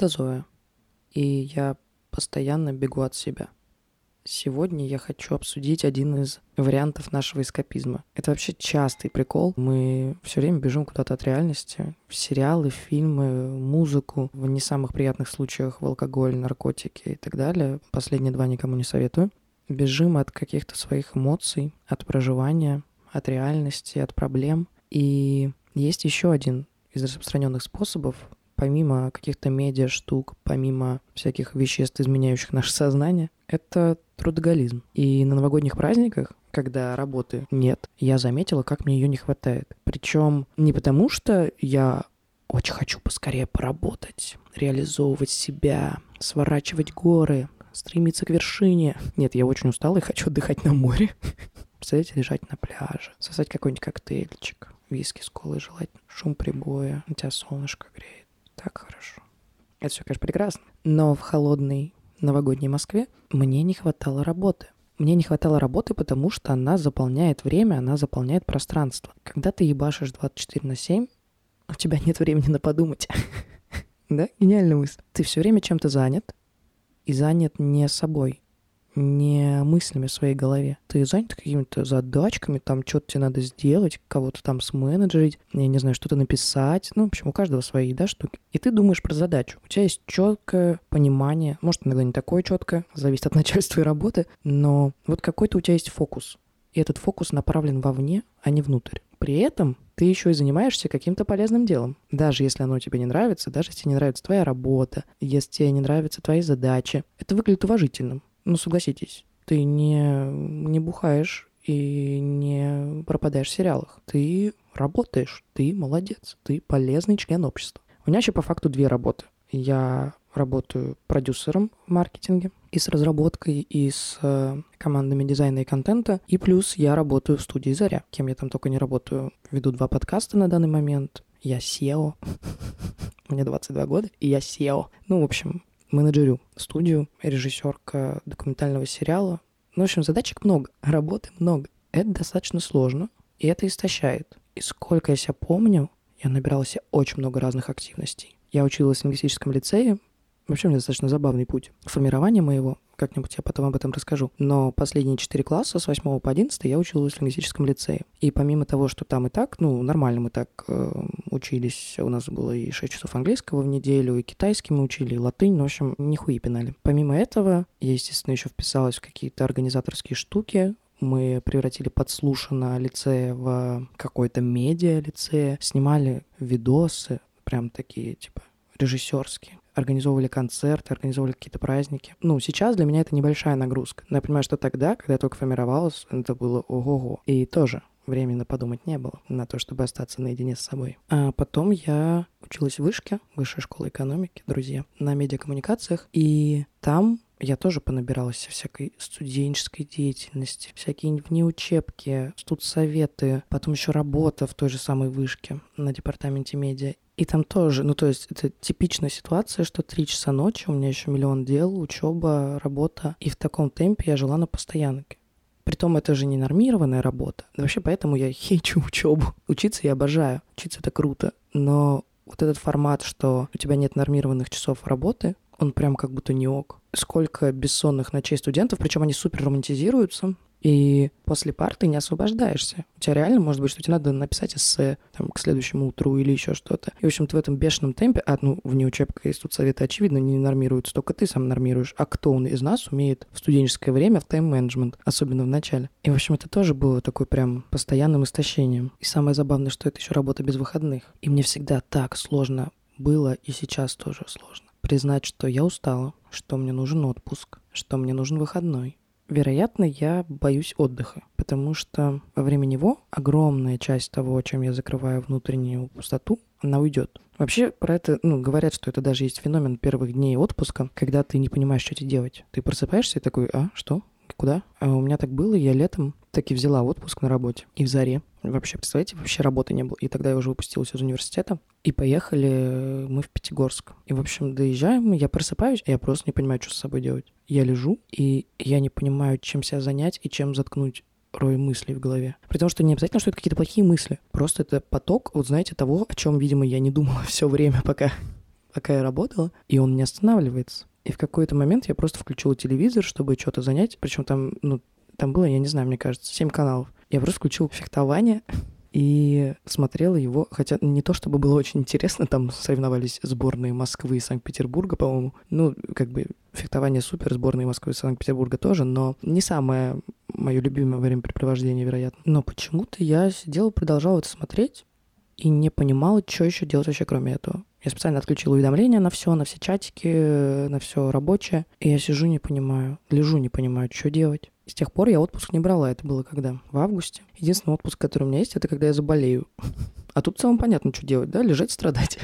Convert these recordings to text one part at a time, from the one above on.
Это Зоя. И я постоянно бегу от себя. Сегодня я хочу обсудить один из вариантов нашего эскапизма. Это вообще частый прикол. Мы все время бежим куда-то от реальности. В сериалы, фильмы, музыку. В не самых приятных случаях в алкоголь, наркотики и так далее. Последние два никому не советую. Бежим от каких-то своих эмоций, от проживания, от реальности, от проблем. И есть еще один из распространенных способов помимо каких-то медиа штук, помимо всяких веществ, изменяющих наше сознание, это трудоголизм. И на новогодних праздниках, когда работы нет, я заметила, как мне ее не хватает. Причем не потому, что я очень хочу поскорее поработать, реализовывать себя, сворачивать горы, стремиться к вершине. Нет, я очень устала и хочу отдыхать на море. Представляете, лежать на пляже, сосать какой-нибудь коктейльчик, виски с колой желательно, шум прибоя, у тебя солнышко греет так хорошо. Это все, конечно, прекрасно. Но в холодной новогодней Москве мне не хватало работы. Мне не хватало работы, потому что она заполняет время, она заполняет пространство. Когда ты ебашишь 24 на 7, у тебя нет времени на подумать. Да? Гениальная мысль. Ты все время чем-то занят, и занят не собой не мыслями в своей голове. Ты занят какими-то задачками, там что-то тебе надо сделать, кого-то там сменеджерить, я не знаю, что-то написать. Ну, в общем, у каждого свои, да, штуки. И ты думаешь про задачу. У тебя есть четкое понимание, может, иногда не такое четкое, зависит от начальства и работы, но вот какой-то у тебя есть фокус. И этот фокус направлен вовне, а не внутрь. При этом ты еще и занимаешься каким-то полезным делом. Даже если оно тебе не нравится, даже если тебе не нравится твоя работа, если тебе не нравятся твои задачи, это выглядит уважительным. Ну, согласитесь, ты не, не бухаешь и не пропадаешь в сериалах. Ты работаешь, ты молодец, ты полезный член общества. У меня еще по факту две работы. Я работаю продюсером в маркетинге и с разработкой, и с э, командами дизайна и контента. И плюс я работаю в студии «Заря». Кем я там только не работаю. Веду два подкаста на данный момент. Я SEO. Мне 22 года, и я SEO. Ну, в общем, менеджерю студию, режиссерка документального сериала. Ну, в общем, задачек много, работы много. Это достаточно сложно, и это истощает. И сколько я себя помню, я набирала себе очень много разных активностей. Я училась в лингвистическом лицее, Вообще, у меня достаточно забавный путь формирования моего. Как-нибудь я потом об этом расскажу. Но последние четыре класса, с 8 по 11, я училась в лингвистическом лицее. И помимо того, что там и так, ну, нормально мы так э, учились, у нас было и 6 часов английского в неделю, и китайский мы учили, и латынь, ну, в общем, нихуя пинали. Помимо этого, я, естественно, еще вписалась в какие-то организаторские штуки, мы превратили подслушано лице в какой-то медиа лице, снимали видосы, прям такие, типа, режиссерские организовывали концерты, организовывали какие-то праздники. Ну, сейчас для меня это небольшая нагрузка. Но я понимаю, что тогда, когда я только формировалась, это было ого-го. И тоже времени подумать не было на то, чтобы остаться наедине с собой. А потом я училась в вышке, высшей школы экономики, друзья, на медиакоммуникациях, и там я тоже понабиралась всякой студенческой деятельности, всякие внеучебки, студсоветы, потом еще работа в той же самой вышке на департаменте медиа. И там тоже, ну то есть это типичная ситуация, что три часа ночи, у меня еще миллион дел, учеба, работа. И в таком темпе я жила на постоянке. Притом это же не нормированная работа. Вообще поэтому я хейчу учебу. Учиться я обожаю. Учиться это круто. Но вот этот формат, что у тебя нет нормированных часов работы, он прям как будто не ок. Сколько бессонных ночей студентов, причем они супер романтизируются, и после пар ты не освобождаешься. У тебя реально может быть, что тебе надо написать эссе там, к следующему утру или еще что-то. И, в общем, ты в этом бешеном темпе, а, ну, вне учебка есть тут советы, очевидно, не нормируются, только ты сам нормируешь. А кто он из нас умеет в студенческое время в тайм-менеджмент, особенно в начале? И, в общем, это тоже было такой прям постоянным истощением. И самое забавное, что это еще работа без выходных. И мне всегда так сложно было, и сейчас тоже сложно. Признать, что я устала, что мне нужен отпуск, что мне нужен выходной, Вероятно, я боюсь отдыха, потому что во время него огромная часть того, чем я закрываю внутреннюю пустоту, она уйдет. Вообще про это, ну, говорят, что это даже есть феномен первых дней отпуска, когда ты не понимаешь, что тебе делать. Ты просыпаешься и такой, а, что? Куда? А у меня так было, я летом таки взяла отпуск на работе и в заре. Вообще, представляете, вообще работы не было. И тогда я уже выпустилась из университета. И поехали мы в Пятигорск. И, в общем, доезжаем, я просыпаюсь, и я просто не понимаю, что с собой делать. Я лежу, и я не понимаю, чем себя занять и чем заткнуть рой мыслей в голове. При том, что не обязательно, что это какие-то плохие мысли. Просто это поток, вот знаете, того, о чем, видимо, я не думала все время, пока пока я работала, и он не останавливается. И в какой-то момент я просто включила телевизор, чтобы что-то занять. Причем там, ну, там было, я не знаю, мне кажется, 7 каналов. Я просто включила фехтование и смотрела его, хотя не то чтобы было очень интересно, там соревновались сборные Москвы и Санкт-Петербурга, по-моему. Ну, как бы фехтование супер, сборные Москвы и Санкт-Петербурга тоже, но не самое мое любимое времяпрепровождение, вероятно. Но почему-то я сидела, продолжала это смотреть и не понимала, что еще делать вообще кроме этого. Я специально отключила уведомления на все, на все чатики, на все рабочее. И я сижу, не понимаю, лежу, не понимаю, что делать. С тех пор я отпуск не брала. Это было когда? В августе. Единственный отпуск, который у меня есть, это когда я заболею. А тут в целом понятно, что делать, да? Лежать, страдать.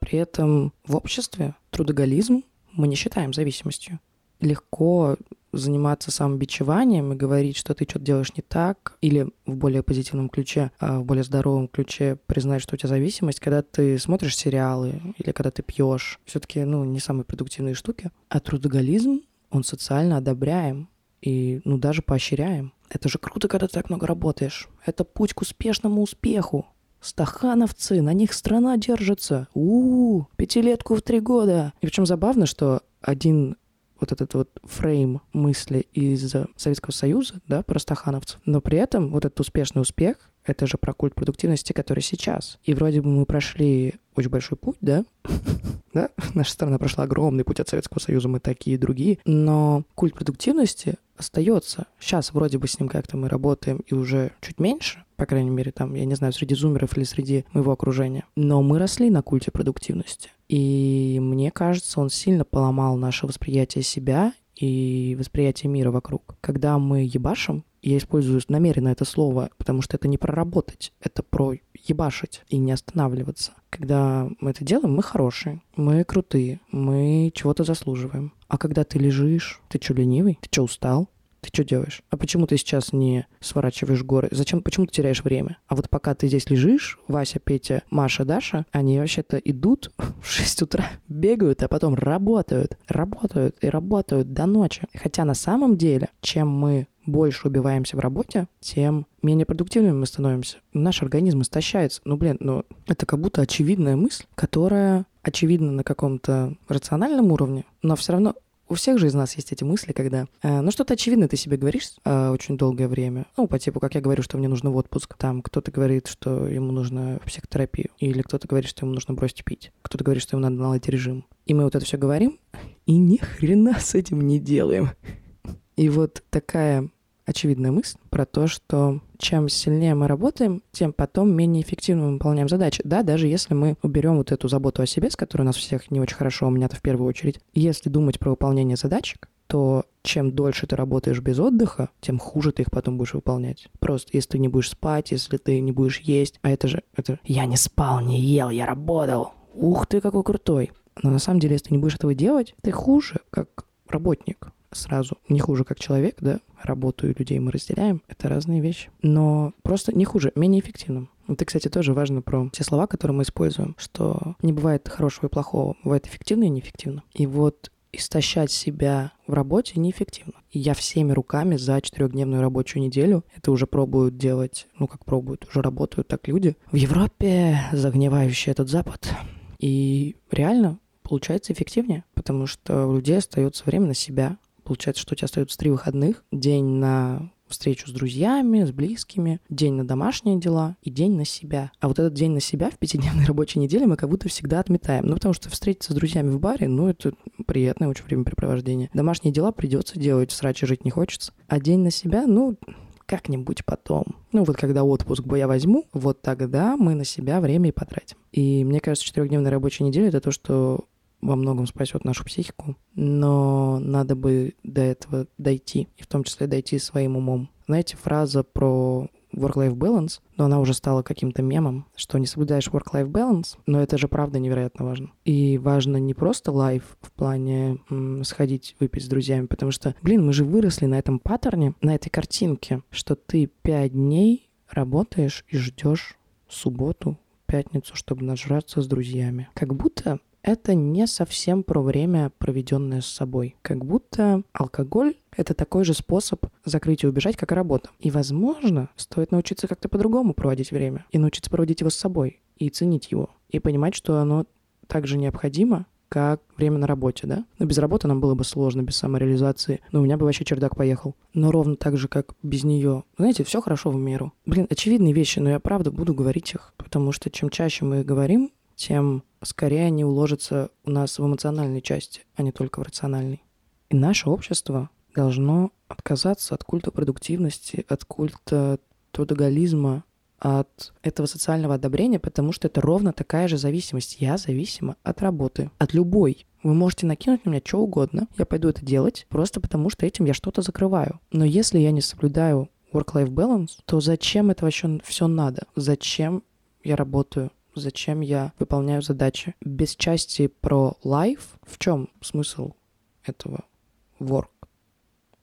При этом в обществе трудоголизм мы не считаем зависимостью. Легко заниматься самобичеванием и говорить, что ты что-то делаешь не так, или в более позитивном ключе, а в более здоровом ключе признать, что у тебя зависимость, когда ты смотришь сериалы или когда ты пьешь. Все-таки, ну, не самые продуктивные штуки. А трудоголизм, он социально одобряем и, ну, даже поощряем. Это же круто, когда ты так много работаешь. Это путь к успешному успеху. Стахановцы, на них страна держится. У, -у, -у пятилетку в три года. И причем забавно, что один вот этот вот фрейм мысли из Советского Союза, да, про стахановцев, но при этом вот этот успешный успех, это же про культ продуктивности, который сейчас. И вроде бы мы прошли очень большой путь, да, да, наша страна прошла огромный путь от Советского Союза, мы такие и другие, но культ продуктивности остается. Сейчас вроде бы с ним как-то мы работаем и уже чуть меньше, по крайней мере, там, я не знаю, среди зумеров или среди моего окружения. Но мы росли на культе продуктивности. И мне кажется, он сильно поломал наше восприятие себя и восприятие мира вокруг. Когда мы ебашим, я использую намеренно это слово, потому что это не проработать, это про ебашить и не останавливаться. Когда мы это делаем, мы хорошие, мы крутые, мы чего-то заслуживаем. А когда ты лежишь, ты что, ленивый? Ты что, устал? Ты что делаешь? А почему ты сейчас не сворачиваешь горы? Зачем? Почему ты теряешь время? А вот пока ты здесь лежишь, Вася, Петя, Маша, Даша, они вообще-то идут в 6 утра, бегают, а потом работают, работают и работают до ночи. Хотя на самом деле, чем мы больше убиваемся в работе, тем менее продуктивными мы становимся. Наш организм истощается. Ну, блин, ну, это как будто очевидная мысль, которая очевидна на каком-то рациональном уровне, но все равно у всех же из нас есть эти мысли, когда, э, ну, что-то очевидно ты себе говоришь э, очень долгое время. Ну, по типу, как я говорю, что мне нужно в отпуск. Там кто-то говорит, что ему нужно психотерапию. Или кто-то говорит, что ему нужно бросить пить. Кто-то говорит, что ему надо наладить режим. И мы вот это все говорим, и ни хрена с этим не делаем. И вот такая очевидная мысль про то, что чем сильнее мы работаем, тем потом менее эффективно мы выполняем задачи. Да, даже если мы уберем вот эту заботу о себе, с которой у нас всех не очень хорошо, у меня-то в первую очередь, если думать про выполнение задачек, то чем дольше ты работаешь без отдыха, тем хуже ты их потом будешь выполнять. Просто если ты не будешь спать, если ты не будешь есть, а это же, это я не спал, не ел, я работал. Ух ты, какой крутой. Но на самом деле, если ты не будешь этого делать, ты хуже, как работник сразу. Не хуже, как человек, да, работу и людей мы разделяем, это разные вещи. Но просто не хуже, менее эффективным. Это, кстати, тоже важно про те слова, которые мы используем, что не бывает хорошего и плохого, бывает эффективно и неэффективно. И вот истощать себя в работе неэффективно. И я всеми руками за четырехдневную рабочую неделю, это уже пробуют делать, ну как пробуют, уже работают так люди. В Европе загнивающий этот Запад. И реально получается эффективнее, потому что у людей остается время на себя, Получается, что у тебя остается три выходных. День на встречу с друзьями, с близкими, день на домашние дела и день на себя. А вот этот день на себя в пятидневной рабочей неделе мы как будто всегда отметаем. Ну, потому что встретиться с друзьями в баре, ну, это приятное очень времяпрепровождение. Домашние дела придется делать, срачи жить не хочется. А день на себя, ну, как-нибудь потом. Ну, вот когда отпуск бы я возьму, вот тогда мы на себя время и потратим. И мне кажется, четырехдневная рабочая неделя — это то, что во многом спасет нашу психику, но надо бы до этого дойти, и в том числе дойти своим умом. Знаете, фраза про work-life balance, но она уже стала каким-то мемом, что не соблюдаешь work-life balance, но это же правда невероятно важно. И важно не просто лайф в плане м, сходить выпить с друзьями, потому что, блин, мы же выросли на этом паттерне, на этой картинке, что ты пять дней работаешь и ждешь субботу, пятницу, чтобы нажраться с друзьями. Как будто это не совсем про время, проведенное с собой. Как будто алкоголь — это такой же способ закрыть и убежать, как и работа. И, возможно, стоит научиться как-то по-другому проводить время. И научиться проводить его с собой. И ценить его. И понимать, что оно также необходимо, как время на работе, да? Но без работы нам было бы сложно, без самореализации. Но у меня бы вообще чердак поехал. Но ровно так же, как без нее. Знаете, все хорошо в меру. Блин, очевидные вещи, но я правда буду говорить их. Потому что чем чаще мы их говорим, тем скорее они уложатся у нас в эмоциональной части, а не только в рациональной. И наше общество должно отказаться от культа продуктивности, от культа трудоголизма, от этого социального одобрения, потому что это ровно такая же зависимость. Я зависима от работы, от любой. Вы можете накинуть на меня что угодно, я пойду это делать, просто потому что этим я что-то закрываю. Но если я не соблюдаю work-life balance, то зачем это вообще все надо? Зачем я работаю? Зачем я выполняю задачи? Без части про life, в чем смысл этого work?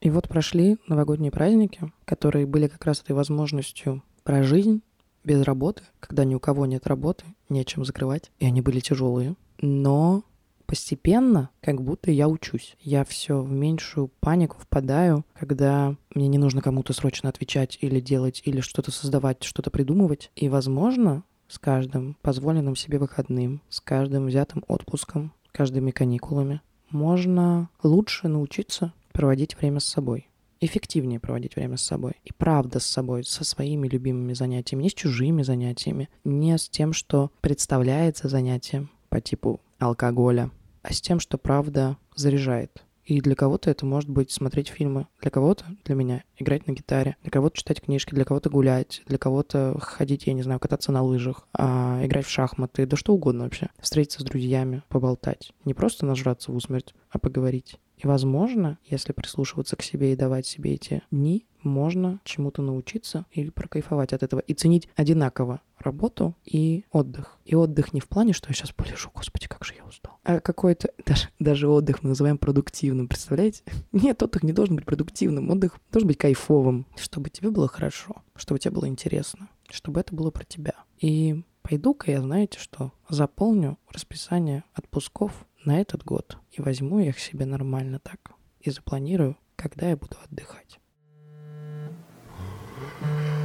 И вот прошли новогодние праздники, которые были как раз этой возможностью про жизнь, без работы, когда ни у кого нет работы, нечем закрывать, и они были тяжелые. Но постепенно, как будто я учусь. Я все в меньшую панику впадаю, когда мне не нужно кому-то срочно отвечать или делать, или что-то создавать, что-то придумывать. И, возможно, с каждым позволенным себе выходным, с каждым взятым отпуском, каждыми каникулами, можно лучше научиться проводить время с собой эффективнее проводить время с собой. И правда с собой, со своими любимыми занятиями, не с чужими занятиями, не с тем, что представляется занятием по типу алкоголя, а с тем, что правда заряжает. И для кого-то это может быть смотреть фильмы, для кого-то, для меня, играть на гитаре, для кого-то читать книжки, для кого-то гулять, для кого-то ходить, я не знаю, кататься на лыжах, а, играть в шахматы, да что угодно вообще. Встретиться с друзьями, поболтать. Не просто нажраться в усмерть, а поговорить. И, возможно, если прислушиваться к себе и давать себе эти дни, можно чему-то научиться или прокайфовать от этого и ценить одинаково работу и отдых. И отдых не в плане, что я сейчас полежу, господи, как же я устал. А какой-то, даже, даже отдых мы называем продуктивным, представляете? Нет, отдых не должен быть продуктивным, отдых должен быть кайфовым, чтобы тебе было хорошо, чтобы тебе было интересно, чтобы это было про тебя. И пойду-ка я, знаете что, заполню расписание отпусков на этот год и возьму их себе нормально так и запланирую, когда я буду отдыхать. Uhum.